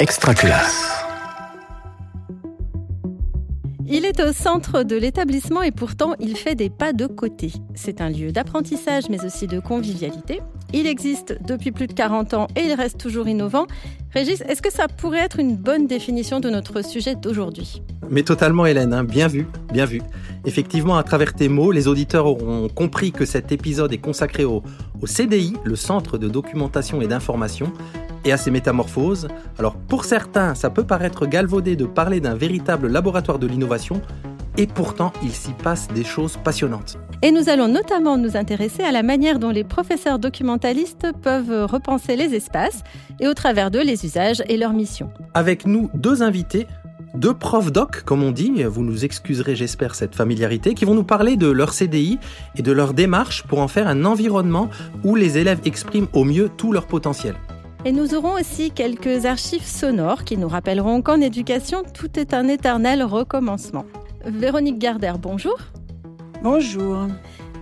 Extraculasse. Il est au centre de l'établissement et pourtant il fait des pas de côté. C'est un lieu d'apprentissage mais aussi de convivialité. Il existe depuis plus de 40 ans et il reste toujours innovant. Régis, est-ce que ça pourrait être une bonne définition de notre sujet d'aujourd'hui? Mais totalement Hélène, hein. bien vu, bien vu. Effectivement, à travers tes mots, les auditeurs auront compris que cet épisode est consacré au, au CDI, le Centre de documentation et d'information, et à ses métamorphoses. Alors pour certains, ça peut paraître galvaudé de parler d'un véritable laboratoire de l'innovation, et pourtant il s'y passe des choses passionnantes. Et nous allons notamment nous intéresser à la manière dont les professeurs documentalistes peuvent repenser les espaces et au travers d'eux les usages et leurs missions. Avec nous deux invités, deux profs doc, comme on dit, vous nous excuserez j'espère cette familiarité, qui vont nous parler de leur CDI et de leur démarche pour en faire un environnement où les élèves expriment au mieux tout leur potentiel. Et nous aurons aussi quelques archives sonores qui nous rappelleront qu'en éducation, tout est un éternel recommencement. Véronique Gardère, bonjour. Bonjour.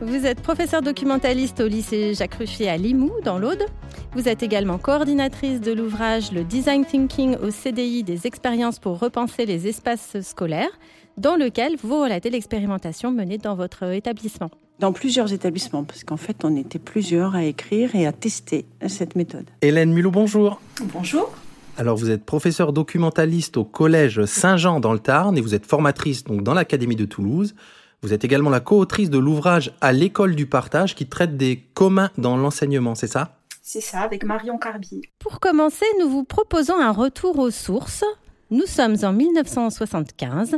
Vous êtes professeure documentaliste au lycée Jacques Ruffier à Limoux, dans l'Aude. Vous êtes également coordinatrice de l'ouvrage Le Design Thinking au CDI des expériences pour repenser les espaces scolaires, dans lequel vous relatez l'expérimentation menée dans votre établissement dans plusieurs établissements, parce qu'en fait, on était plusieurs à écrire et à tester cette méthode. Hélène Mulot, bonjour. Bonjour. Alors, vous êtes professeur documentaliste au collège Saint-Jean dans le Tarn et vous êtes formatrice donc dans l'Académie de Toulouse. Vous êtes également la co-autrice de l'ouvrage À l'école du partage qui traite des communs dans l'enseignement, c'est ça? C'est ça, avec Marion Carbier. Pour commencer, nous vous proposons un retour aux sources nous sommes en 1975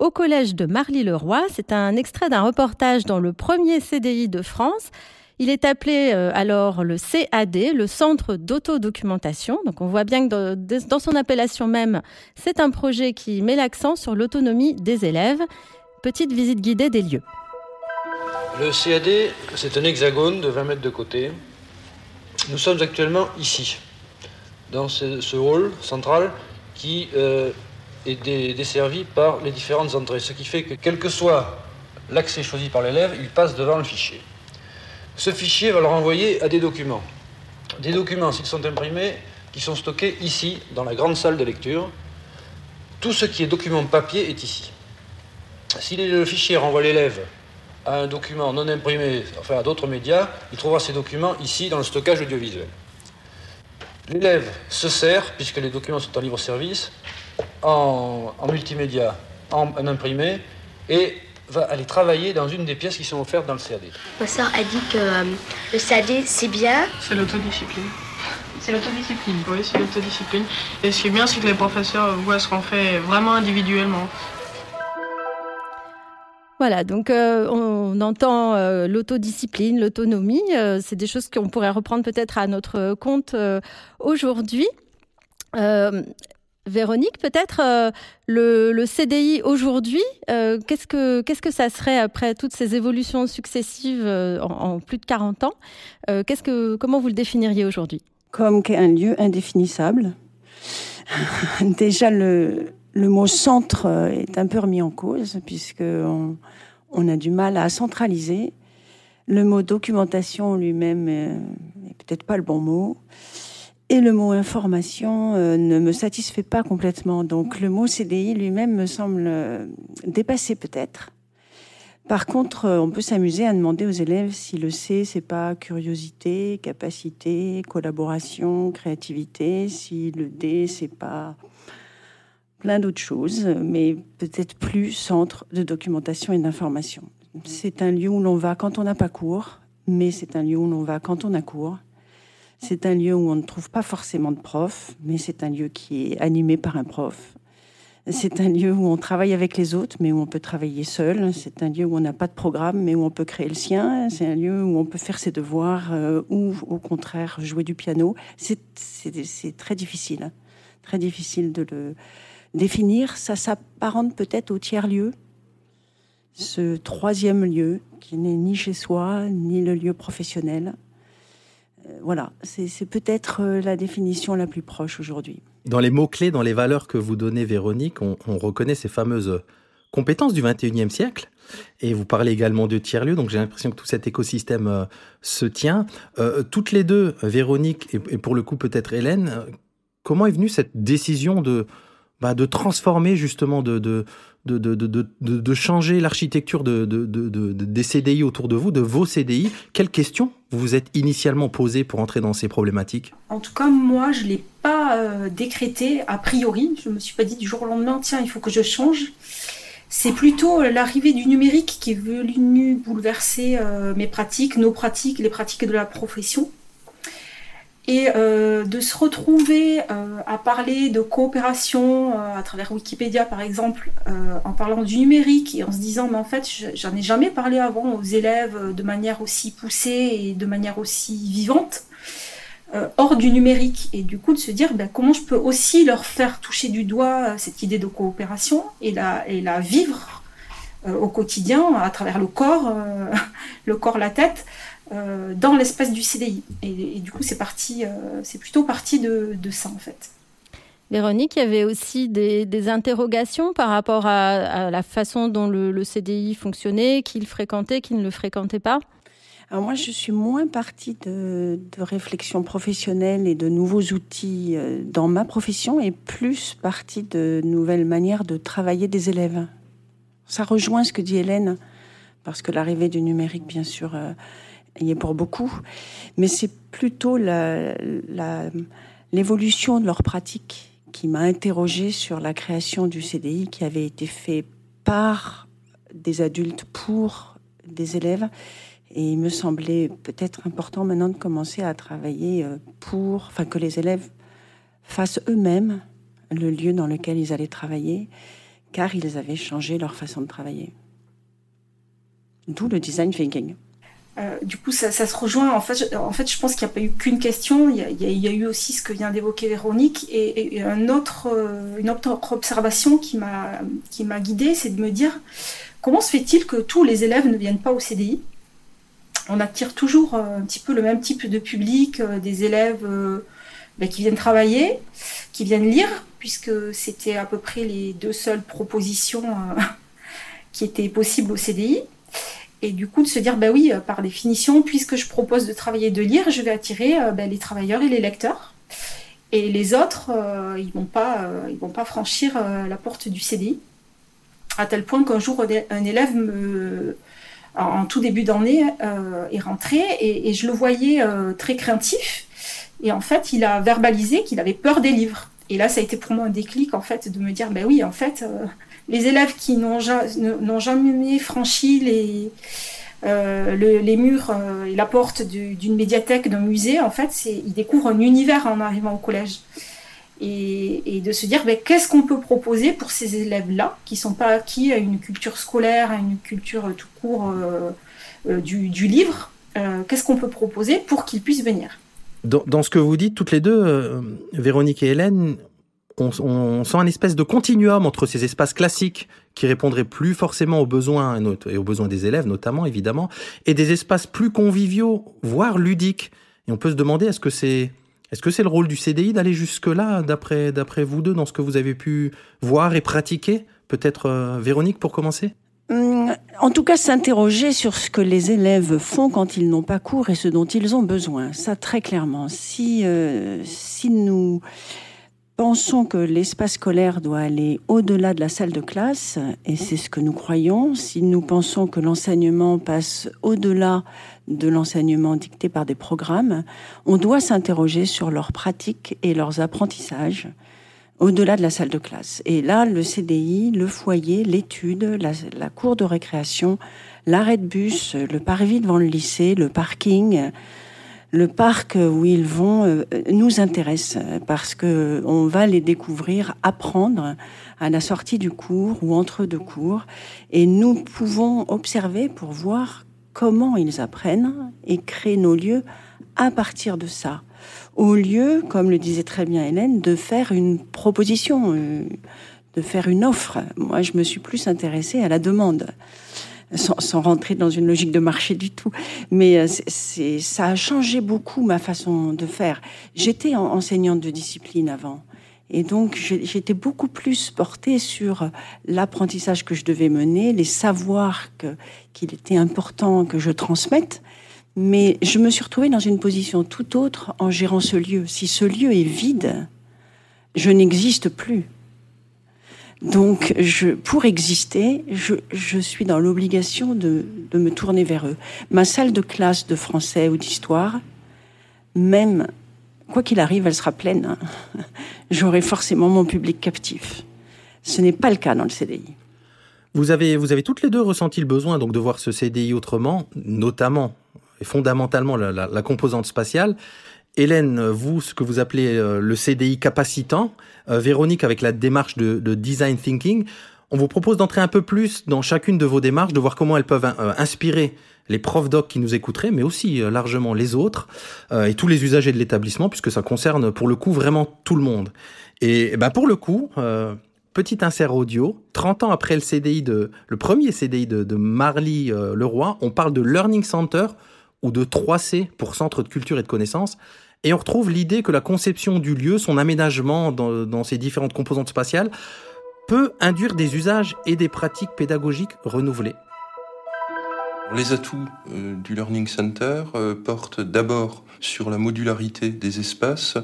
au collège de Marly-le-Roi. C'est un extrait d'un reportage dans le premier CDI de France. Il est appelé euh, alors le CAD, le Centre d'autodocumentation. Donc on voit bien que dans son appellation même, c'est un projet qui met l'accent sur l'autonomie des élèves. Petite visite guidée des lieux. Le CAD, c'est un hexagone de 20 mètres de côté. Nous sommes actuellement ici, dans ce, ce hall central qui euh, est desservi par les différentes entrées. Ce qui fait que quel que soit l'accès choisi par l'élève, il passe devant le fichier. Ce fichier va le renvoyer à des documents. Des documents, s'ils sont imprimés, qui sont stockés ici, dans la grande salle de lecture. Tout ce qui est document papier est ici. Si le fichier renvoie l'élève à un document non imprimé, enfin à d'autres médias, il trouvera ces documents ici dans le stockage audiovisuel. L'élève se sert, puisque les documents sont en libre service, en, multimédia, en, imprimé, et va aller travailler dans une des pièces qui sont offertes dans le CAD. Ma soeur a dit que euh, le CAD, c'est bien. C'est l'autodiscipline. C'est l'autodiscipline. Oui, c'est l'autodiscipline. Et ce qui est bien, c'est que les professeurs voient ce qu'on fait vraiment individuellement. Voilà, donc euh, on entend euh, l'autodiscipline, l'autonomie. Euh, c'est des choses qu'on pourrait reprendre peut-être à notre compte aujourd'hui. Véronique, peut-être le, CDI aujourd'hui, qu'est-ce que qu'est-ce que ça serait après toutes ces évolutions successives en, plus de 40 ans Qu'est-ce que comment vous le définiriez aujourd'hui? Comme un lieu indéfinissable. Déjà le le mot centre euh, est un peu remis en cause puisque on, a du mal à centraliser. Le mot documentation lui-même n'est peut-être pas le bon mot. Et le mot information euh, ne me satisfait pas complètement. Donc le mot CDI lui-même me semble euh, dépassé peut-être. Par contre, on peut s'amuser à demander aux élèves si le C, c'est pas curiosité, capacité, collaboration, créativité, si le D, c'est pas plein d'autres choses, mais peut-être plus centre de documentation et d'information. C'est un lieu où l'on va quand on n'a pas cours, mais c'est un lieu où l'on va quand on a cours. C'est un lieu où on ne trouve pas forcément de prof, mais c'est un lieu qui est animé par un prof. C'est un lieu où on travaille avec les autres, mais où on peut travailler seul. C'est un lieu où on n'a pas de programme, mais où on peut créer le sien. C'est un lieu où on peut faire ses devoirs euh, ou, au contraire, jouer du piano. C'est très difficile, très difficile de le, définir, ça s'apparente peut-être au tiers-lieu, ce troisième lieu qui n'est ni chez soi, ni le lieu professionnel. Euh, voilà, c'est peut-être euh, la définition la plus proche aujourd'hui. Dans les mots-clés, dans les valeurs que vous donnez, Véronique, on, reconnaît ces fameuses compétences du 21e siècle. Et vous parlez également de tiers-lieu, donc j'ai l'impression que tout cet écosystème euh, se tient. toutes les deux, Véronique et, pour le coup peut-être Hélène, comment est venue cette décision de, bah, de transformer justement, de, de, de, de, de, changer l'architecture de, de, de, des CDI autour de vous, de vos CDI Quelles questions vous vous êtes initialement posées pour entrer dans ces problématiques En tout cas, moi, je ne l'ai pas euh, décrété a priori. Je ne me suis pas dit du jour au lendemain, tiens, il faut que je change. C'est plutôt l'arrivée du numérique qui est venu bouleverser euh, mes pratiques, nos pratiques, les pratiques de la profession. Et euh, de se retrouver euh, à parler de coopération à travers Wikipédia par exemple, en parlant du numérique et en se disant mais en fait j'en ai jamais parlé avant aux élèves de manière aussi poussée et de manière aussi vivante. Euh, hors du numérique et du coup de se dire ben, comment je peux aussi leur faire toucher du doigt euh, cette idée de coopération et la, vivre euh, au quotidien à travers le corps, le corps, la tête, dans l'espace du CDI. Et, du coup, c'est parti, c'est plutôt parti de, de, ça en fait. Véronique, il y avait aussi des, des interrogations par rapport à, à, la façon dont le, le CDI fonctionnait, qu'il fréquentait, qu'il ne le fréquentait pas? Alors moi, je suis moins partie de, de, réflexion professionnelle et de nouveaux outils euh, dans ma profession et plus partie de nouvelles manières de travailler des élèves. Ça rejoint ce que dit Hélène, parce que l'arrivée du numérique, bien sûr, y est pour beaucoup, mais c'est plutôt l'évolution de leur pratique qui m'a interrogée sur la création du CDI qui avait été fait par des adultes pour des élèves et il me semblait peut-être important maintenant de commencer à travailler euh, pour, enfin, que les élèves fassent eux-mêmes le lieu dans lequel ils allaient travailler, car ils avaient changé leur façon de travailler. D'où le design thinking. Euh, du coup, ça, se rejoint. En fait, je, pense qu'il n'y a pas eu qu'une question. Il y, a, eu aussi ce que vient d'évoquer Véronique et, euh, une autre observation qui m'a guidée, c'est de me dire comment se fait-il que tous les élèves ne viennent pas au CDI on attire toujours euh, un petit peu le même type de public, des élèves ben, qui viennent travailler, qui viennent lire, puisque c'était à peu près les deux seules propositions qui étaient possibles au CDI. Et du coup, de se dire, ben oui, par définition, puisque je propose de travailler et de lire, je vais attirer ben, les travailleurs et les lecteurs. Et les autres, ils vont pas, ils vont pas franchir la porte du CDI. À tel point qu'un jour, un élève me, en tout début d'année euh, est rentré et, je le voyais euh, très craintif. Et en fait, il a verbalisé qu'il avait peur des livres. Et là, ça a été pour moi un déclic en fait de me dire, ben oui, en fait, euh, les élèves qui n'ont jamais franchi les les murs et la porte d'une médiathèque, d'un musée, en fait, ils découvrent un univers en arrivant au collège et, de se dire ben, qu'est-ce qu'on peut proposer pour ces élèves-là qui sont pas acquis à une culture scolaire, à une culture euh, tout court euh, euh, du, livre, qu'est-ce qu'on peut proposer pour qu'ils puissent venir? Dans, ce que vous dites toutes les deux, Véronique et Hélène, on, on, sent un espèce de continuum entre ces espaces classiques qui répondraient plus forcément aux besoins et aux besoins des élèves notamment évidemment, et des espaces plus conviviaux, voire ludiques. Et on peut se demander est-ce que c'est est-ce que c'est le rôle du CDI d'aller jusque-là, d'après, d'après vous deux, dans ce que vous avez pu voir et pratiquer? Peut-être euh, Véronique pour commencer? Hum, en tout cas, s'interroger sur ce que les élèves font quand ils n'ont pas cours et ce dont ils ont besoin. Ça, très clairement. Si, euh, si nous pensons que l'espace scolaire doit aller au-delà de la salle de classe, et c'est ce que nous croyons, si nous pensons que l'enseignement passe au-delà de l'enseignement dicté par des programmes, on doit s'interroger sur leurs pratiques et leurs apprentissages au-delà de la salle de classe. Et là, le CDI, le foyer, l'étude, la, cour de récréation, l'arrêt de bus, le parvis devant le lycée, le parking, le parc où ils vont euh, nous intéresse parce que on va les découvrir, apprendre à la sortie du cours ou entre deux cours, et nous pouvons observer pour voir comment ils apprennent et créer nos lieux à partir de ça. Au lieu, comme le disait très bien Hélène, de faire une proposition, euh, de faire une offre. Moi, je me suis plus intéressée à la demande. Sans, rentrer dans une logique de marché du tout. Mais euh, c'est, ça a changé beaucoup ma façon de faire. J'étais enseignante de discipline avant. Et donc, j'étais beaucoup plus portée sur l'apprentissage que je devais mener, les savoirs qu'il était important que je transmette. Mais je me suis retrouvée dans une position tout autre en gérant ce lieu. Si ce lieu est vide, je n'existe plus. Donc, pour exister, je, suis dans l'obligation de, me tourner vers eux. Ma salle de classe de français ou d'histoire, même, quoi qu'il arrive, elle sera pleine. Hein. J'aurai forcément mon public captif. Ce n'est pas le cas dans le CDI. Vous avez, vous avez toutes les deux ressenti le besoin donc de voir ce CDI autrement, notamment et fondamentalement la composante spatiale. Hélène, vous, ce que vous appelez euh, le CDI capacitant, euh, Véronique avec la démarche de, de, design thinking, on vous propose d'entrer un peu plus dans chacune de vos démarches, de voir comment elles peuvent euh, inspirer les profs doc qui nous écouteraient, mais aussi largement les autres et tous les usagers de l'établissement, puisque ça concerne pour le coup vraiment tout le monde. Et bah pour le coup, petit insert audio, 30 ans après le CDI de le premier CDI de, de Marly Leroy, on parle de Learning Center ou de 3C pour Centre de culture et de connaissances. Et on retrouve l'idée que la conception du lieu, son aménagement dans, ses différentes composantes spatiales, peut induire des usages et des pratiques pédagogiques renouvelées. Les atouts euh, du Learning Center euh, portent d'abord sur la modularité des espaces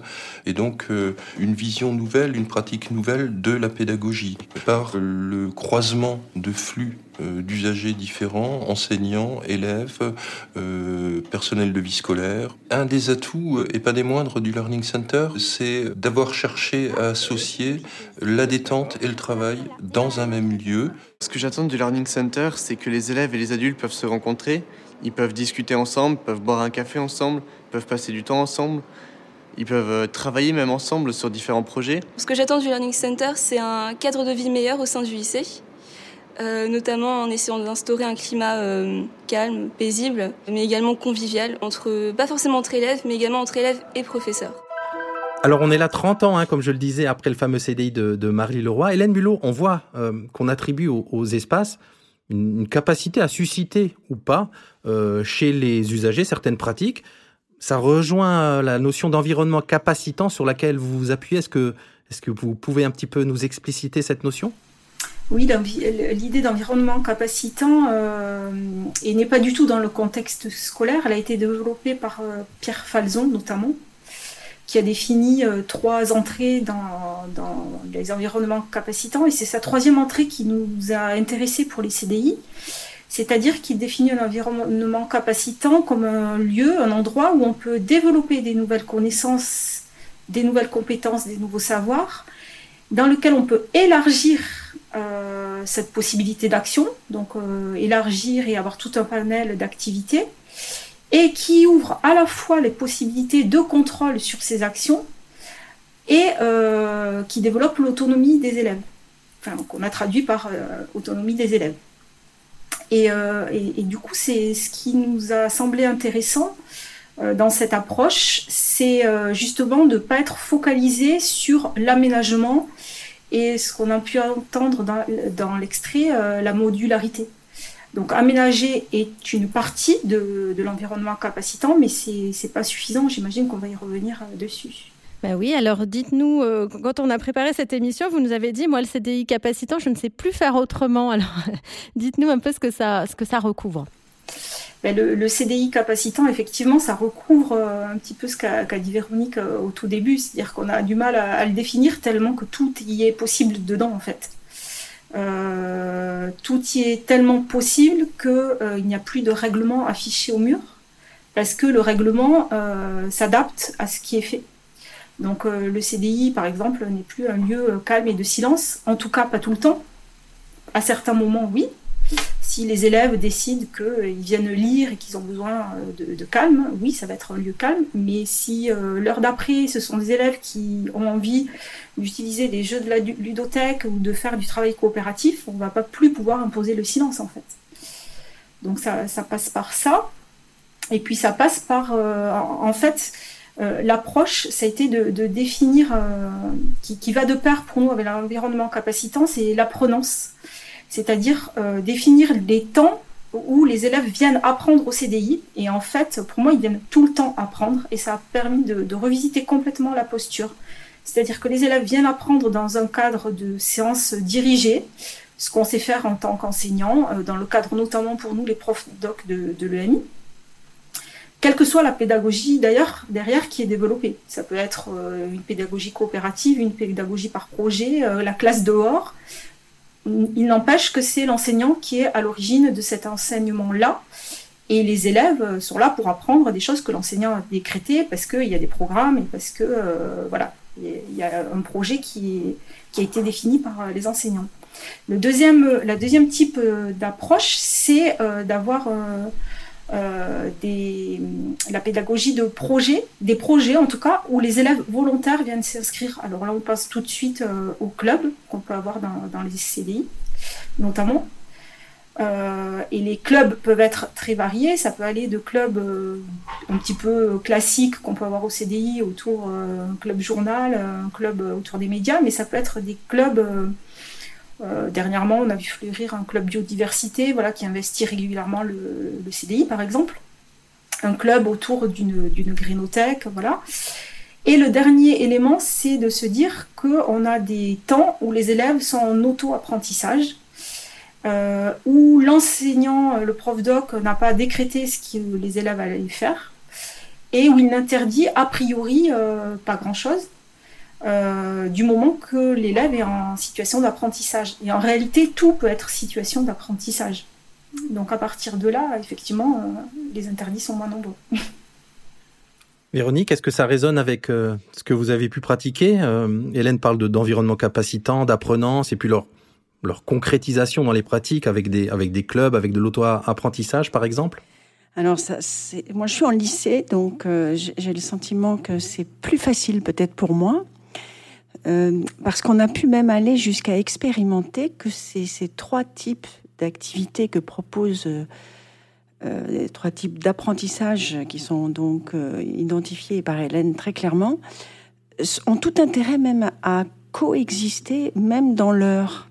et donc euh, une vision nouvelle, une pratique nouvelle de la pédagogie par le croisement de flux d'usagers différents, enseignants, élèves, euh, personnel de vie scolaire. Un des atouts, et pas des moindres, du Learning Center, c'est d'avoir cherché à associer la détente et le travail dans un même lieu. Ce que j'attends du Learning Center, c'est que les élèves et les adultes peuvent se rencontrer, ils peuvent discuter ensemble, peuvent boire un café ensemble, peuvent passer du temps ensemble. Ils peuvent travailler même ensemble sur différents projets. Ce que j'attends du Learning Center, c'est un cadre de vie meilleur au sein du lycée, euh, notamment en essayant d'instaurer un climat euh, calme, paisible, mais également convivial, entre, pas forcément entre élèves, mais également entre élèves et professeurs. Alors on est là 30 ans, hein, comme je le disais, après le fameux CDI de, Marie Leroy. Hélène Bulot, on voit euh, qu'on attribue aux, espaces une, une, capacité à susciter ou pas chez les usagers certaines pratiques. Ça rejoint la notion d'environnement capacitant sur laquelle vous vous appuyez. Est-ce que, est-ce que vous pouvez un petit peu nous expliciter cette notion? Oui, l'idée d'environnement capacitant euh, et n'est pas du tout dans le contexte scolaire. Elle a été développée par euh, Pierre Falzon notamment, qui a défini euh, trois entrées dans, dans, les environnements capacitants. Et c'est sa troisième entrée qui nous a intéressés pour les CDI. C'est-à-dire qu'il définit un environnement capacitant comme un lieu, un endroit où on peut développer des nouvelles connaissances, des nouvelles compétences, des nouveaux savoirs, dans lequel on peut élargir euh, cette possibilité d'action, donc euh, élargir et avoir tout un panel d'activités et qui ouvre à la fois les possibilités de contrôle sur ces actions et euh, qui développe l'autonomie des élèves. Enfin, qu'on a traduit par euh, autonomie des élèves. Et, euh, du coup, c'est ce qui nous a semblé intéressant euh, dans cette approche, c'est euh, justement de ne pas être focalisé sur l'aménagement et ce qu'on a pu entendre dans, dans l'extrait, la modularité. Donc aménager est une partie de, de l'environnement capacitant, mais ce n'est pas suffisant. J'imagine qu'on va y revenir euh, dessus. Ben oui, alors dites-nous, euh, quand on a préparé cette émission, vous nous avez dit, moi le CDI capacitant, je ne sais plus faire autrement. Alors dites-nous un peu ce que ça, ce que ça recouvre. Ben, le, CDI capacitant, effectivement, ça recouvre euh, un petit peu ce qu'a qu dit Véronique euh, au tout début, c'est-à-dire qu'on a du mal à, le définir tellement que tout y est possible dedans, en fait. Euh, tout y est tellement possible qu'il n'y a plus de règlement affiché au mur, parce que le règlement s'adapte à ce qui est fait. Donc le CDI, par exemple, n'est plus un lieu calme et de silence, en tout cas pas tout le temps. À certains moments, oui. Si les élèves décident qu'ils viennent lire et qu'ils ont besoin de, de, calme, oui, ça va être un lieu calme. Mais si euh, l'heure d'après, ce sont des élèves qui ont envie d'utiliser des jeux de la ludothèque ou de faire du travail coopératif, on va pas plus pouvoir imposer le silence en fait. Donc ça, passe par ça. Et puis ça passe par, euh, en fait, euh, l'approche, ça a été de, définir, euh, qui, qui, va de pair pour nous avec l'environnement capacitant, c'est l'apprenance. C'est-à-dire euh, définir les temps où les élèves viennent apprendre au CDI. Et en fait, pour moi, ils viennent tout le temps apprendre. Et ça a permis de, revisiter complètement la posture. C'est-à-dire que les élèves viennent apprendre dans un cadre de séance dirigée, ce qu'on sait faire en tant qu'enseignant, euh, dans le cadre notamment pour nous, les profs doc de, de l'EMI quelle que soit la pédagogie d'ailleurs derrière qui est développée. Ça peut être une pédagogie coopérative, une pédagogie par projet, la classe dehors. Il n'empêche que c'est l'enseignant qui est à l'origine de cet enseignement-là. Et les élèves sont là pour apprendre des choses que l'enseignant a décrétées parce qu'il y a des programmes et parce que voilà, il y a un projet qui, a été défini par les enseignants. Le deuxième, la deuxième type euh, d'approche, c'est euh, d'avoir euh, des, la pédagogie de projets, des projets en tout cas, où les élèves volontaires viennent s'inscrire. Alors là, on passe tout de suite au club qu'on peut avoir dans, les CDI, notamment. et les clubs peuvent être très variés. Ça peut aller de clubs un petit peu classiques qu'on peut avoir au CDI, autour un club journal, un club autour des médias, mais ça peut être des clubs euh, dernièrement, on a vu fleurir un club biodiversité voilà, qui investit régulièrement le, CDI, par exemple. Un club autour d'une grénothèque. Voilà. Et le dernier élément, c'est de se dire qu'on a des temps où les élèves sont en auto-apprentissage, euh, où l'enseignant, le prof doc, n'a pas décrété ce que les élèves allaient faire, et où il n'interdit a priori euh, pas grand-chose. Euh, du moment que l'élève est en situation d'apprentissage. Et en réalité, tout peut être situation d'apprentissage. Donc à partir de là, effectivement, euh, les interdits sont moins nombreux. Véronique, est-ce que ça résonne avec euh, ce que vous avez pu pratiquer? Hélène parle d'environnement capacitant, d'apprenance, et puis leur, leur concrétisation dans les pratiques avec des, avec des clubs, avec de l'auto-apprentissage, par exemple? Alors, ça, moi, je suis en lycée, donc j'ai le sentiment que c'est plus facile peut-être pour moi. Euh, parce qu'on a pu même aller jusqu'à expérimenter que ces, trois types d'activités que proposent euh, euh, les trois types d'apprentissage qui sont donc identifiés par Hélène très clairement, ont tout intérêt même à coexister, même dans l'heure.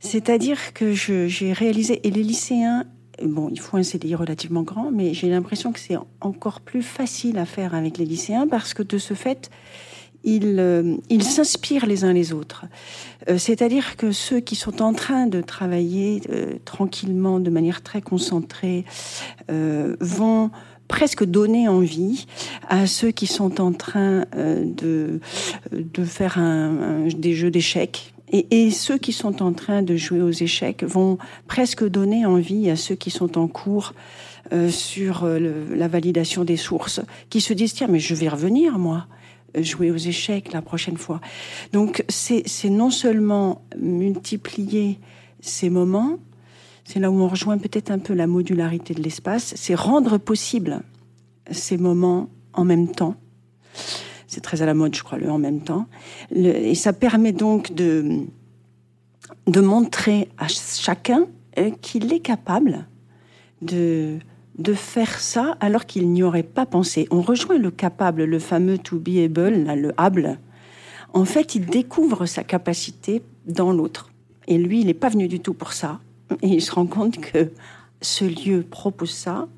C'est-à-dire que j'ai réalisé, et les lycéens, bon, il faut un CDI relativement grand, mais j'ai l'impression que c'est encore plus facile à faire avec les lycéens parce que de ce fait, euh, ils, s'inspirent les uns les autres. Euh, c'est-à-dire que ceux qui sont en train de travailler euh, tranquillement, de manière très concentrée, vont presque donner envie à ceux qui sont en train de, de faire des jeux d'échecs. Et, ceux qui sont en train de jouer aux échecs vont presque donner envie à ceux qui sont en cours sur la validation des sources, qui se disent, tiens, mais je vais revenir, moi jouer aux échecs la prochaine fois. Donc c'est non seulement multiplier ces moments, c'est là où on rejoint peut-être un peu la modularité de l'espace, c'est rendre possible ces moments en même temps. C'est très à la mode, je crois, le en même temps. et ça permet donc de, de montrer à chacun euh, qu'il est capable de de faire ça alors qu'il n'y aurait pas pensé. On rejoint le capable, le fameux to be able, le able. En fait, il découvre sa capacité dans l'autre. Et lui, il n'est pas venu du tout pour ça. Et il se rend compte que ce lieu propose ça,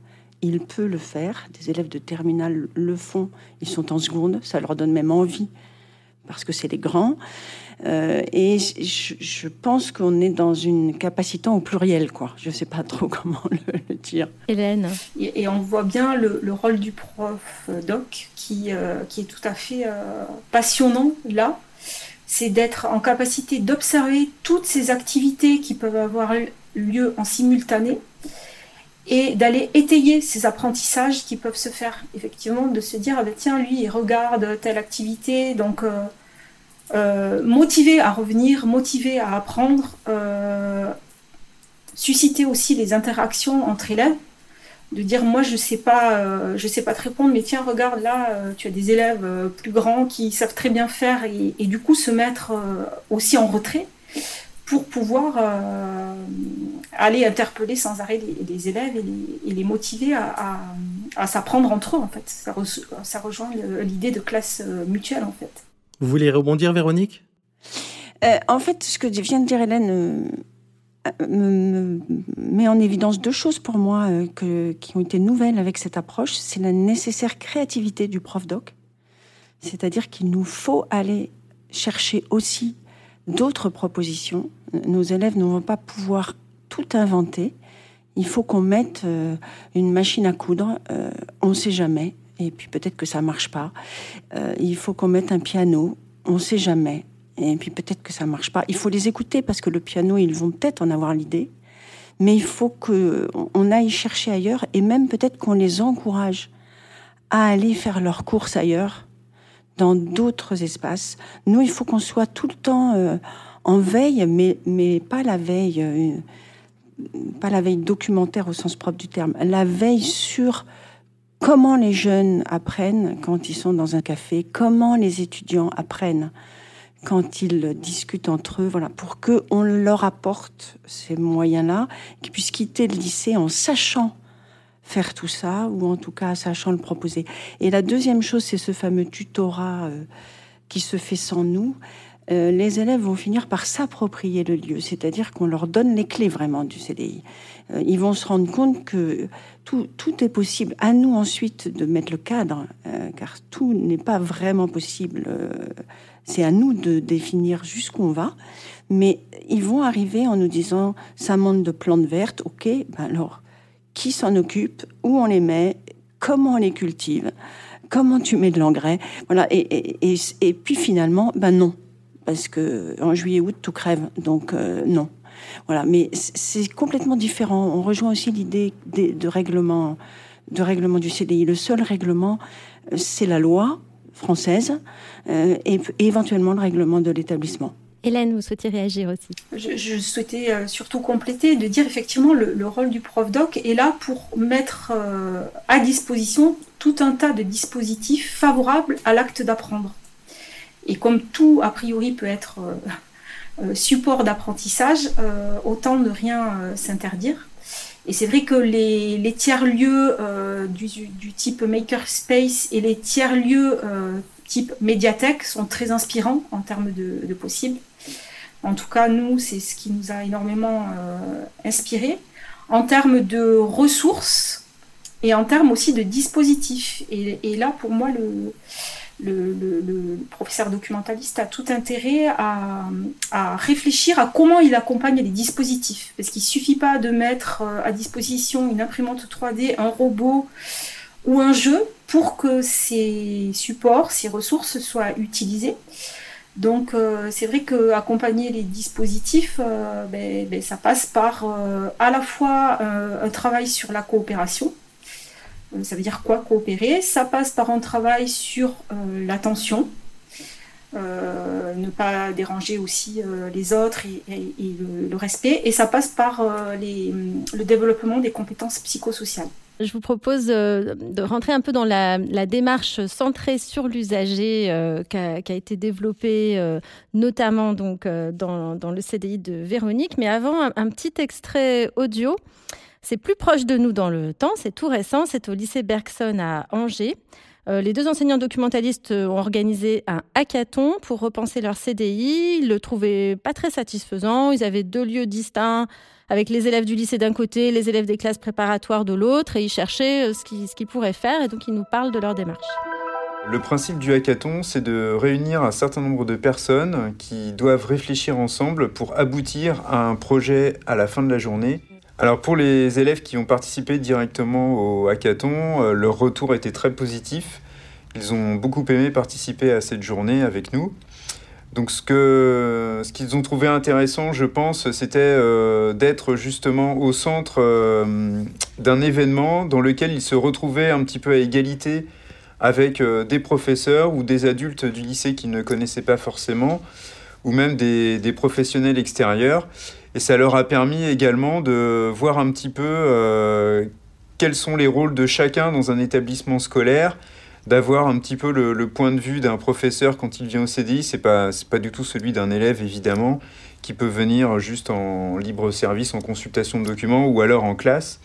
il peut le faire. Des élèves de terminale le font. Ils sont en seconde, ça leur donne même envie parce que c'est les grands. Euh, et je, pense qu'on est dans une capacité au pluriel, quoi. Je ne sais pas trop comment le, dire. Hélène. Et, on voit bien le, rôle du prof euh, doc qui, euh, qui est tout à fait passionnant là. C'est d'être en capacité d'observer toutes ces activités qui peuvent avoir lieu en simultané et d'aller étayer ces apprentissages qui peuvent se faire. Effectivement, de se dire, ah ben tiens, lui, il regarde telle activité, donc euh, motiver à revenir, motiver à apprendre, euh, susciter aussi les interactions entre élèves, de dire moi je sais pas, euh, je sais pas te répondre, mais tiens regarde là, tu as des élèves plus grands qui savent très bien faire et, du coup se mettre aussi en retrait pour pouvoir aller interpeller sans arrêt les, élèves et les, motiver à, s'apprendre entre eux en fait. Ça, ça rejoint l'idée de classe mutuelle en fait. Vous voulez rebondir, Véronique? Euh, En fait, ce que vient de dire Hélène euh, me, met en évidence deux choses pour moi euh, qui ont été nouvelles avec cette approche. C'est la nécessaire créativité du prof doc, c'est-à-dire qu'il nous faut aller chercher aussi d'autres propositions. Nos élèves ne vont pas pouvoir tout inventer. il faut qu'on mette une machine à coudre, on ne sait jamais, et puis peut-être que ça marche pas. Euh, il faut qu'on mette un piano, on ne sait jamais, et puis peut-être que ça marche pas. Il faut les écouter parce que le piano, ils vont peut-être en avoir l'idée, mais il faut qu'on aille chercher ailleurs, et même peut-être qu'on les encourage à aller faire leurs courses ailleurs, dans d'autres espaces. Nous, il faut qu'on soit tout le temps en veille, mais, mais pas la veille pas la veille documentaire au sens propre du terme, la veille sur comment les jeunes apprennent quand ils sont dans un café, comment les étudiants apprennent quand ils discutent entre eux, voilà, pour que on leur apporte ces moyens-là, qu'ils puissent quitter le lycée en sachant faire tout ça, ou en tout cas sachant le proposer. Et la deuxième chose, c'est ce fameux tutorat euh, qui se fait sans nous. Euh, les élèves vont finir par s'approprier le lieu, c'est-à-dire qu'on leur donne les clés vraiment du CDI. Euh, ils vont se rendre compte que tout, est possible. À nous ensuite de mettre le cadre, euh, car tout n'est pas vraiment possible. c'est à nous de définir jusqu'où on va. Mais ils vont arriver en nous disant, ça monte de plantes vertes, ok, ben alors, qui s'en occupe, où on les met, comment on les cultive, comment tu mets de l'engrais, voilà, et, et puis finalement, ben non, parce que en juillet août tout crève. Donc euh, non. Voilà. Mais c'est complètement différent. On rejoint aussi l'idée de règlement de règlement du CDI le seul règlement euh, c'est la loi française euh, et, éventuellement le règlement de l'établissement. Hélène, vous souhaitez réagir aussi. Je, souhaitais surtout compléter, de dire effectivement le, le, rôle du prof doc est là pour mettre à disposition tout un tas de dispositifs favorables à l'acte d'apprendre. Et comme tout, a priori, peut être euh, euh, support d'apprentissage, euh, autant ne rien s'interdire. Et c'est vrai que les, tiers-lieux du, type makerspace et les tiers-lieux type médiathèque sont très inspirants en termes de, possibles. En tout cas, nous, c'est ce qui nous a énormément inspiré. En termes de ressources et en termes aussi de dispositifs. et là, pour moi, le, le, professeur documentaliste a tout intérêt à, réfléchir à comment il accompagne les dispositifs. Parce qu'il ne suffit pas de mettre euh, à disposition une imprimante 3D, un robot ou un jeu pour que ces supports, ces ressources soient utilisées. Donc euh, c'est vrai que accompagner les dispositifs, euh, ben, ben, ça passe par à la fois un travail sur la coopération, ça veut dire quoi coopérer? Ça passe par un travail sur euh, l'attention, euh, ne pas déranger aussi les autres et, le, respect, et ça passe par le développement des compétences psychosociales. Je vous propose de rentrer un peu dans la, démarche centrée sur l'usager qui, a, été développée notamment donc dans, le CDI de Véronique. Mais avant, un petit extrait audio c'est plus proche de nous dans le temps, c'est tout récent, c'est au lycée Bergson à Angers. Euh, les deux enseignants documentalistes ont organisé un hackathon pour repenser leur CDI. Ils le trouvaient pas très satisfaisant. Ils avaient deux lieux distincts avec les élèves du lycée d'un côté, les élèves des classes préparatoires de l'autre, et ils cherchaient euh, ce qu'ils pourraient faire, et donc ils nous parlent de leur démarche. Le principe du hackathon, c'est de réunir un certain nombre de personnes qui doivent réfléchir ensemble pour aboutir à un projet à la fin de la journée. Alors pour les élèves qui ont participé directement au hackathon, euh, leur retour était très positif. Ils ont beaucoup aimé participer à cette journée avec nous. Donc ce ce qu'ils ont trouvé intéressant, je pense, c'était euh, d'être justement au centre euh, d'un événement dans lequel ils se retrouvaient un petit peu à égalité avec des professeurs ou des adultes du lycée qu'ils ne connaissaient pas forcément, ou même des professionnels extérieurs. Et ça leur a permis également de voir un petit peu euh, quels sont les rôles de chacun dans un établissement scolaire, d'avoir un petit peu le, point de vue d'un professeur quand il vient au CDI. C'est pas pas du tout celui d'un élève évidemment qui peut venir juste en libre service, en consultation de documents ou alors en classe.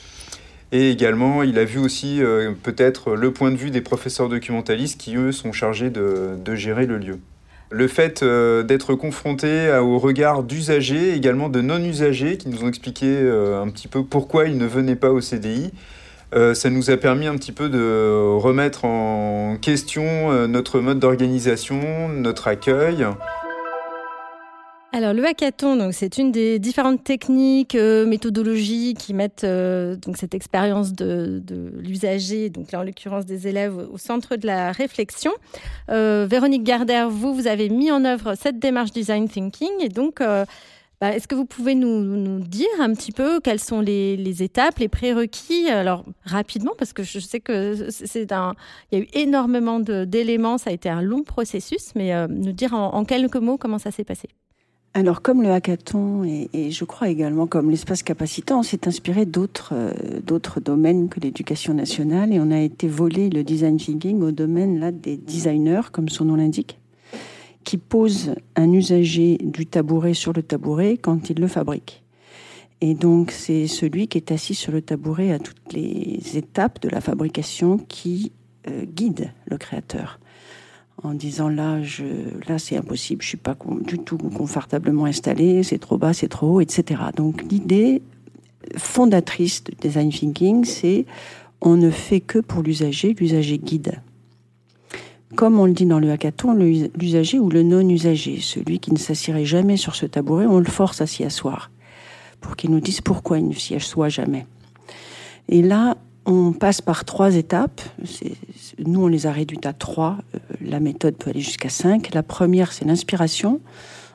Et également, il a vu aussi euh, peut-être le point de vue des professeurs documentalistes qui, eux, sont chargés de gérer le lieu. Le fait euh, d'être confronté au regard d'usagers, également de non-usagers, qui nous ont expliqué euh, un petit peu pourquoi ils ne venaient pas au CDI, euh, ça nous a permis un petit peu de remettre en question notre mode d'organisation, notre accueil. Alors le hackathon, donc c'est une des différentes techniques, euh, méthodologies qui mettent euh, donc cette expérience de, l'usager, donc là en l'occurrence des élèves, au centre de la réflexion. Euh, Véronique Gardère, vous vous avez mis en œuvre cette démarche design thinking et donc bah, est-ce que vous pouvez nous, dire un petit peu quelles sont les, étapes, les prérequis? Alors rapidement, parce que je sais que c'est un, il y a eu énormément d'éléments, ça a été un long processus, mais nous dire en quelques mots comment ça s'est passé. Alors, comme le hackathon et, je crois également comme l'espace capacitant, on s'est inspiré d'autres euh, d'autres domaines que l'éducation nationale et on a été volé le design thinking au domaine là des designers, comme son nom l'indique, qui posent un usager du tabouret sur le tabouret quand il le fabrique. Et donc, c'est celui qui est assis sur le tabouret à toutes les étapes de la fabrication qui euh, guide le créateur en disant là, je, là c'est impossible, je suis pas du tout confortablement installé, c'est trop bas, c'est trop haut, etc. Donc l'idée fondatrice de design thinking, c'est on ne fait que pour l'usager, l'usager guide. Comme on le dit dans le hackathon, l'usager ou le non-usager, celui qui ne s'assirait jamais sur ce tabouret, on le force à s'y asseoir pour qu'il nous dise pourquoi il ne s'y assoit jamais. Et là, on passe par trois étapes. Nous, on les a réduites à trois. Euh, la méthode peut aller jusqu'à cinq. La première, c'est l'inspiration.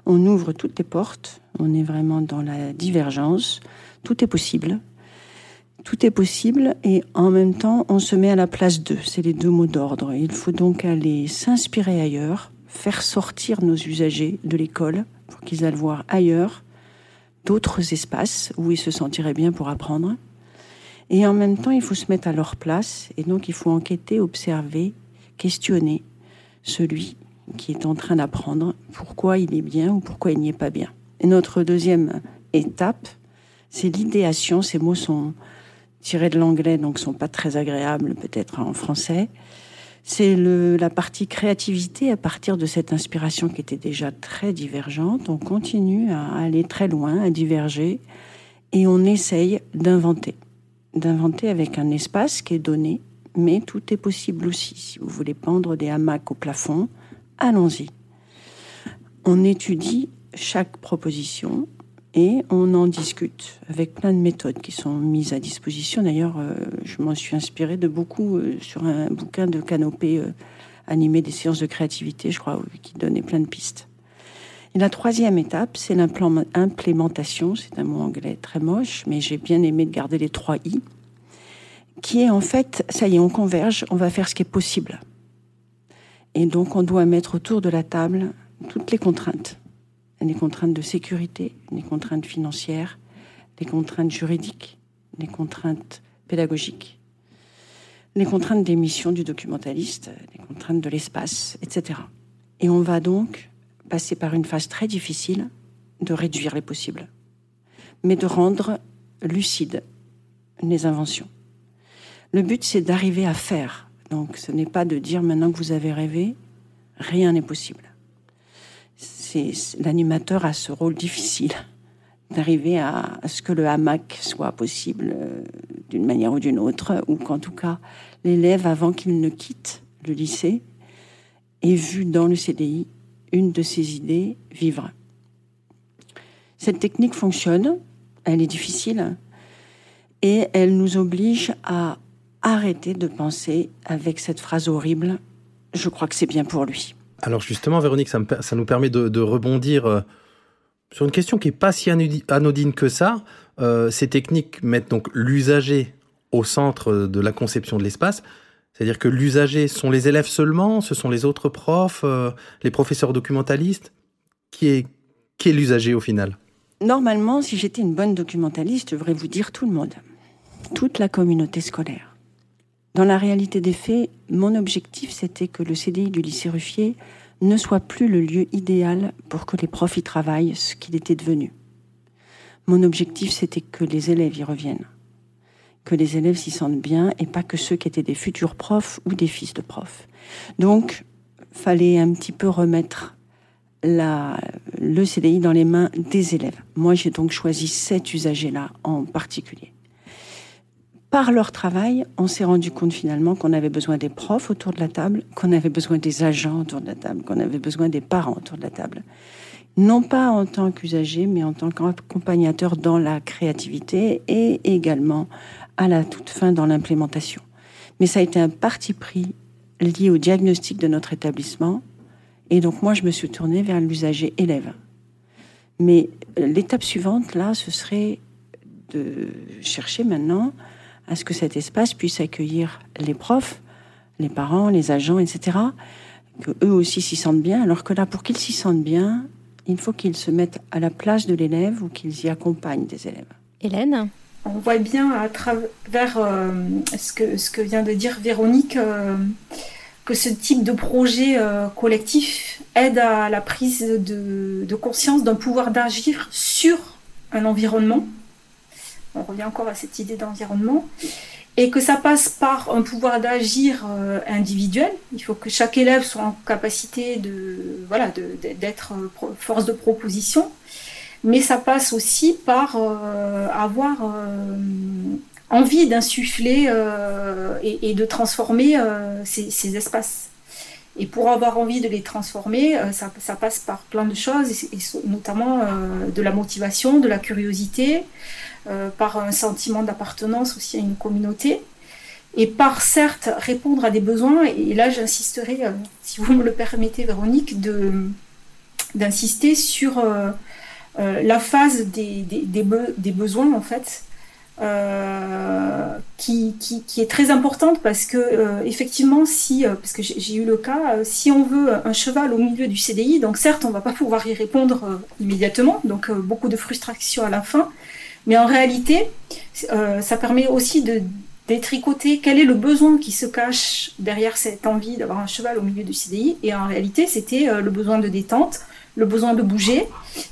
On ouvre toutes les portes. On est vraiment dans la divergence. Tout est possible. Tout est possible et en même temps, on se met à la place d'eux. C'est les deux mots d'ordre. Il faut donc aller s'inspirer ailleurs, faire sortir nos usagers de l'école pour qu'ils aillent voir ailleurs d'autres espaces où ils se sentiraient bien pour apprendre et en même temps, il faut se mettre à leur place. Et donc, il faut enquêter, observer, questionner celui qui est en train d'apprendre pourquoi il est bien ou pourquoi il n'y est pas bien. Et notre deuxième étape, c'est l'idéation. Ces mots sont tirés de l'anglais, donc sont pas très agréables peut-être en français. C'est la partie créativité à partir de cette inspiration qui était déjà très divergente. On continue à aller très loin, à diverger, et on essaye d'inventer d'inventer avec un espace qui est donné, mais tout est possible aussi. Si vous voulez pendre des hamacs au plafond, allons-y. On étudie chaque proposition et on en discute avec plein de méthodes qui sont mises à disposition. D'ailleurs, euh, je m'en suis inspirée de beaucoup euh, sur un bouquin de Canopée euh, animé des séances de créativité, je crois, qui donnait plein de pistes. Et la troisième étape, c'est l'implémentation. C'est un mot anglais très moche, mais j'ai bien aimé de garder les trois i, qui est en fait, ça y est, on converge, on va faire ce qui est possible. Et donc, on doit mettre autour de la table toutes les contraintes. Les contraintes de sécurité, les contraintes financières, les contraintes juridiques, les contraintes pédagogiques, les contraintes des missions du documentaliste, les contraintes de l'espace, etc. Et on va donc passer par une phase très difficile de réduire les possibles, mais de rendre lucides les inventions. Le but, c'est d'arriver à faire. Donc, ce n'est pas de dire maintenant que vous avez rêvé, rien n'est possible. L'animateur a ce rôle difficile d'arriver à, ce que le hamac soit possible euh, d'une manière ou d'une autre, ou qu'en tout cas l'élève, avant qu'il ne quitte le lycée, ait vu dans le CDI une de ses idées vivre. Cette technique fonctionne, elle est difficile, et elle nous oblige à arrêter de penser avec cette phrase horrible je crois que c'est bien pour lui. Alors justement, Véronique, ça, nous permet de, rebondir euh, sur une question qui n'est pas si anodine que ça. Euh, ces techniques mettent donc l'usager au centre de la conception de l'espace. C'est-à-dire que l'usager sont les élèves seulement, ce sont les autres profs, euh, les professeurs documentalistes. Qui qui est l'usager au final? Normalement, si j'étais une bonne documentaliste, je devrais vous dire tout le monde, toute la communauté scolaire. Dans la réalité des faits, mon objectif, c'était que le CDI du lycée Ruffier ne soit plus le lieu idéal pour que les profs y travaillent, ce qu'il était devenu. Mon objectif, c'était que les élèves y reviennent que les élèves s'y sentent bien et pas que ceux qui étaient des futurs profs ou des fils de profs. Donc, fallait un petit peu remettre le CDI dans les mains des élèves. Moi, j'ai donc choisi cet usager-là en particulier. par leur travail, on s'est rendu compte finalement qu'on avait besoin des profs autour de la table, qu'on avait besoin des agents autour de la table, qu'on avait besoin des parents autour de la table. Non pas en tant qu'usagers, mais en tant qu'accompagnateurs dans la créativité et également à la toute fin dans l'implémentation. Mais ça a été un parti pris lié au diagnostic de notre établissement. Et donc moi, je me suis tournée vers l'usager élève. Mais l'étape suivante, là, ce serait de chercher maintenant à ce que cet espace puisse accueillir les profs, les parents, les agents, etc., que eux aussi s'y sentent bien, alors que là, pour qu'ils s'y sentent bien, il faut qu'ils se mettent à la place de l'élève ou qu'ils y accompagnent des élèves. Hélène? On voit bien à travers euh, ce, que, vient de dire Véronique euh, que ce type de projet euh, collectif aide à la prise de, conscience d'un pouvoir d'agir sur un environnement. On revient encore à cette idée d'environnement, et que ça passe par un pouvoir d'agir individuel. Il faut que chaque élève soit en capacité d'être force de proposition, mais ça passe aussi par euh, avoir envie d'insuffler et, de transformer ces, espaces. Et pour avoir envie de les transformer, ça, passe par plein de choses, notamment de la motivation, de la curiosité, euh, par un sentiment d'appartenance aussi à une communauté, et par certes répondre à des besoins, et là j'insisterai, euh, si vous me le permettez Véronique, d'insister sur euh, la phase des, des, besoins en fait, qui, qui, est très importante parce que effectivement si parce que j'ai eu le cas si on veut un cheval au milieu du CDI donc certes on va pas pouvoir y répondre immédiatement donc beaucoup de frustration à la fin mais en réalité, euh, ça permet aussi de détricoter quel est le besoin qui se cache derrière cette envie d'avoir un cheval au milieu du CDI. Et en réalité, c'était euh, le besoin de détente, le besoin de bouger.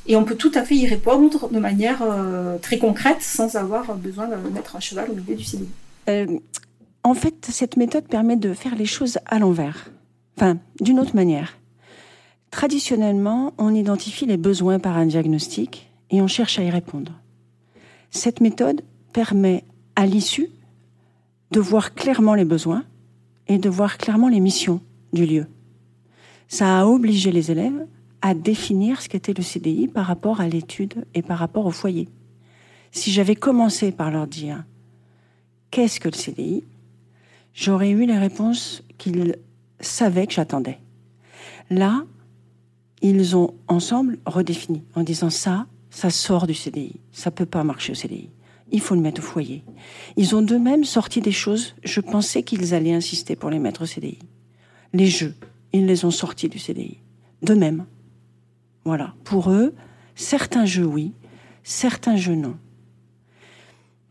Et on peut tout à fait y répondre de manière euh, très concrète sans avoir besoin de mettre un cheval au milieu du CDI. en fait, cette méthode permet de faire les choses à l'envers. Enfin, d'une autre manière. Traditionnellement, on identifie les besoins par un diagnostic et on cherche à y répondre. Cette méthode permet à l'issue de voir clairement les besoins et de voir clairement les missions du lieu. Ça a obligé les élèves à définir ce qu'était le CDI par rapport à l'étude et par rapport au foyer. Si j'avais commencé par leur dire qu'est-ce que le CDI, j'aurais eu les réponses qu'ils savaient que j'attendais. Là, ils ont ensemble redéfini en disant ça, ça sort du CDI. Ça peut pas marcher au CDI. Il faut le mettre au foyer. Ils ont d'eux-mêmes sorti des choses. Je pensais qu'ils allaient insister pour les mettre au CDI. Les jeux, ils les ont sortis du CDI. D'eux-mêmes. Voilà. Pour eux, certains jeux oui, certains jeux non.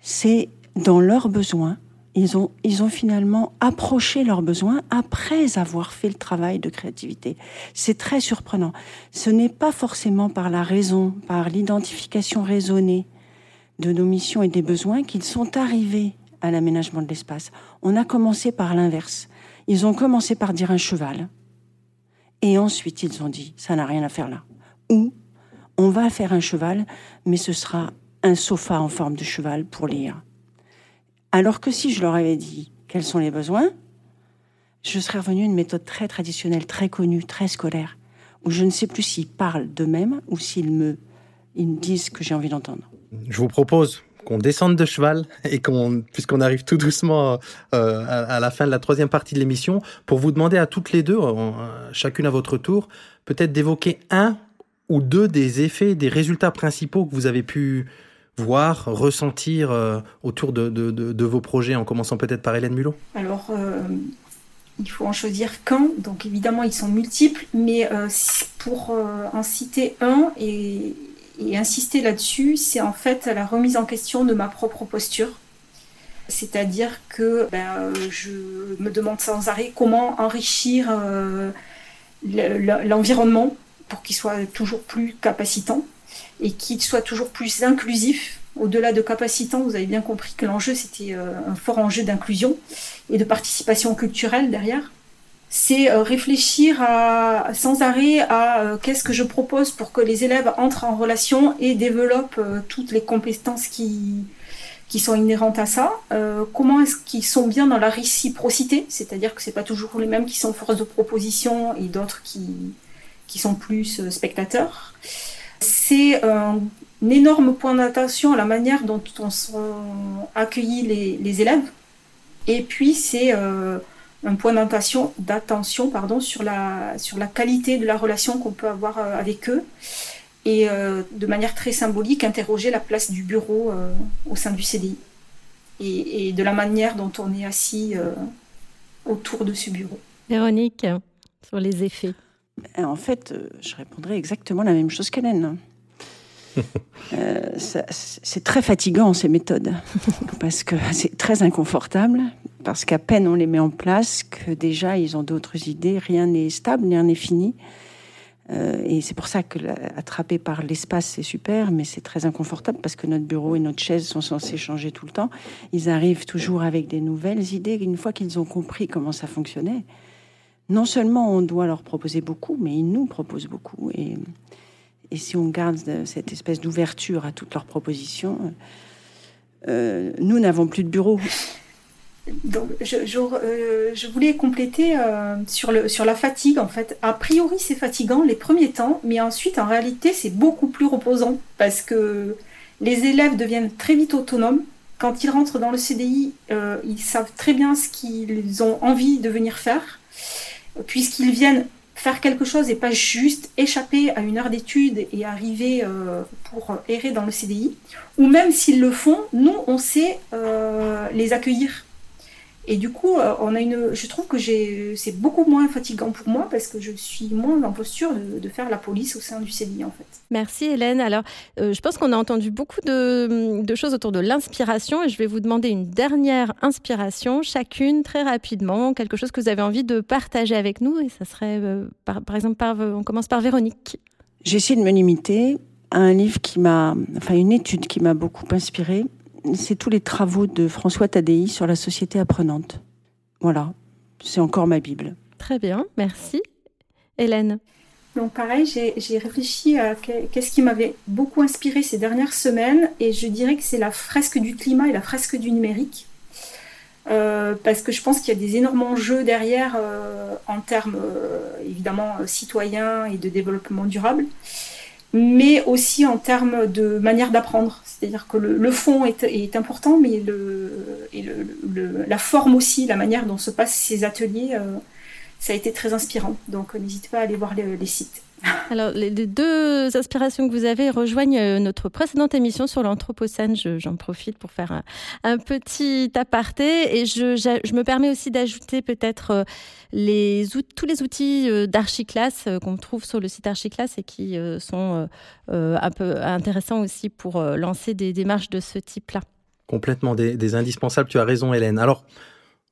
C'est dans leurs besoins ils ont, ils ont finalement approché leurs besoins après avoir fait le travail de créativité. C'est très surprenant. Ce n'est pas forcément par la raison, par l'identification raisonnée de nos missions et des besoins qu'ils sont arrivés à l'aménagement de l'espace. On a commencé par l'inverse. Ils ont commencé par dire un cheval. Et ensuite, ils ont dit, ça n'a rien à faire là. Ou, on va faire un cheval, mais ce sera un sofa en forme de cheval pour lire alors que si je leur avais dit quels sont les besoins, je serais revenu à une méthode très traditionnelle, très connue, très scolaire, où je ne sais plus s'ils parlent d'eux-mêmes ou s'ils me, disent ce que j'ai envie d'entendre. Je vous propose qu'on descende de cheval et qu'on, puisqu'on arrive tout doucement euh, à, la fin de la troisième partie de l'émission, pour vous demander à toutes les deux, chacune à votre tour, peut-être d'évoquer un ou deux des effets, des résultats principaux que vous avez pu voir, ressentir euh, autour de, vos projets, en commençant peut-être par Hélène Mulot? Alors, euh, il faut en choisir qu'un, donc évidemment ils sont multiples, mais euh, pour en citer un et, insister là-dessus, c'est en fait la remise en question de ma propre posture. C'est-à-dire que ben, je me demande sans arrêt comment enrichir l'environnement pour qu'il soit toujours plus capacitant et qu'il soit toujours plus inclusif. Au-delà de capacitant, vous avez bien compris que l'enjeu, c'était euh, un fort enjeu d'inclusion et de participation culturelle derrière. C'est euh, réfléchir sans arrêt à euh, qu'est-ce que je propose pour que les élèves entrent en relation et développent toutes les compétences qui, qui sont inhérentes à ça. Comment est-ce qu'ils sont bien dans la réciprocité, c'est-à-dire que c'est pas toujours les mêmes qui sont force de proposition et d'autres qui, qui sont plus euh, spectateurs. C'est un, énorme point d'attention à la manière dont on sont accueillis les, élèves. Et puis c'est euh, un point d'attention, d'attention pardon, sur, la, sur la qualité de la relation qu'on peut avoir euh, avec eux et de manière très symbolique interroger la place du bureau au sein du CDI et, et, de la manière dont on est assis autour de ce bureau. Véronique, sur les effets. En fait, je répondrai exactement la même chose qu'Hélène. Euh, c'est très fatigant ces méthodes parce que c'est très inconfortable parce qu'à peine on les met en place que déjà ils ont d'autres idées, rien n'est stable, rien n'est fini. Euh, et c'est pour ça que attraper par l'espace c'est super, mais c'est très inconfortable parce que notre bureau et notre chaise sont censés changer tout le temps. Ils arrivent toujours avec des nouvelles idées. Une fois qu'ils ont compris comment ça fonctionnait, non seulement on doit leur proposer beaucoup, mais ils nous proposent beaucoup. Et si on garde cette espèce d'ouverture à toutes leurs propositions, euh, nous n'avons plus de bureau. Donc, euh, je voulais compléter euh, sur, sur la fatigue. En fait, a priori, c'est fatigant les premiers temps, mais ensuite, en réalité, c'est beaucoup plus reposant parce que les élèves deviennent très vite autonomes. Quand ils rentrent dans le CDI, ils savent très bien ce qu'ils ont envie de venir faire, puisqu'ils viennent faire quelque chose et pas juste échapper à une heure d'études et arriver euh, pour errer dans le CDI, ou même s'ils le font, nous, on sait euh, les accueillir. Et du coup, euh, on a une, je trouve que c'est beaucoup moins fatigant pour moi parce que je suis moins en posture de, de, faire la police au sein du CDI en fait. Merci Hélène. Alors, euh, je pense qu'on a entendu beaucoup de, de choses autour de l'inspiration et je vais vous demander une dernière inspiration, chacune très rapidement, quelque chose que vous avez envie de partager avec nous et ça serait euh, par, par, exemple, par, on commence par Véronique. J'ai essayé de me limiter à un livre qui m'a, enfin une étude qui m'a beaucoup inspirée c'est tous les travaux de François Tadei sur la société apprenante. Voilà, c'est encore ma Bible. Très bien, merci. Hélène donc pareil, j'ai réfléchi à qu'est-ce qui m'avait beaucoup inspiré ces dernières semaines et je dirais que c'est la fresque du climat et la fresque du numérique. Euh, parce que je pense qu'il y a des énormes enjeux derrière euh, en termes euh, évidemment citoyens et de développement durable mais aussi en termes de manière d'apprendre. C'est-à-dire que le, fond est, important, mais le, et le, la forme aussi, la manière dont se passent ces ateliers, euh, ça a été très inspirant. Donc n'hésitez pas à aller voir les sites. Alors, les deux inspirations que vous avez rejoignent euh, notre précédente émission sur l'Anthropocène. J'en profite pour faire un, un, petit aparté et je, je, me permets aussi d'ajouter peut-être euh, tous les outils euh, d'Archiclass qu'on trouve sur le site Archiclass et qui sont un peu intéressants aussi pour lancer des démarches de ce type-là. Complètement des, des indispensables. Tu as raison, Hélène. Alors,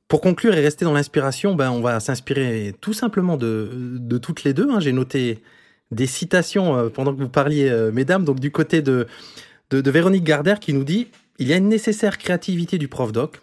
pour conclure et rester dans l'inspiration, ben on va s'inspirer tout simplement de, de toutes les deux. Hein. J'ai noté des citations euh, pendant que vous parliez, euh, mesdames, donc du côté de, de, Véronique Garder qui nous dit il y a une nécessaire créativité du prof doc.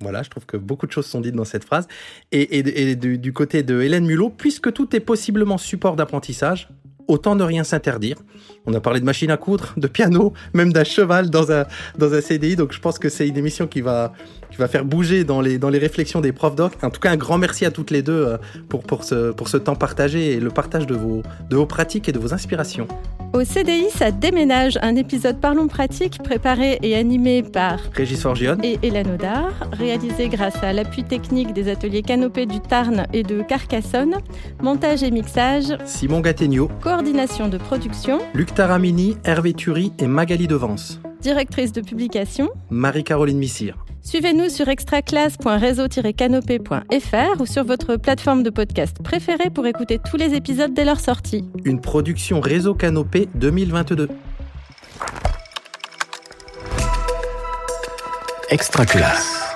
Voilà, je trouve que beaucoup de choses sont dites dans cette phrase. Et, et, et du, du, côté de Hélène Mulot, puisque tout est possiblement support d'apprentissage, autant ne rien s'interdire. On a parlé de machine à coudre, de piano, même d'un cheval dans un, dans un CDI. Donc je pense que c'est une émission qui va, qui va faire bouger dans les, dans les réflexions des profs doc. En tout cas, un grand merci à toutes les deux euh, pour, pour, ce, pour ce temps partagé et le partage de vos, de vos pratiques et de vos inspirations. Au CDI, ça déménage, un épisode Parlons pratique préparé et animé par Régis Forgione et Hélène Audard, réalisé grâce à l'appui technique des ateliers Canopée du Tarn et de Carcassonne, montage et mixage Simon Gattegno, coordination de production Luc Taramini, Hervé Thury et Magali Devance, directrice de publication Marie-Caroline Missire. Suivez-nous sur extraclasse.réseau-canopé.fr ou sur votre plateforme de podcast préférée pour écouter tous les épisodes dès leur sortie. Une production Réseau Canopé 2022. Extraclasse.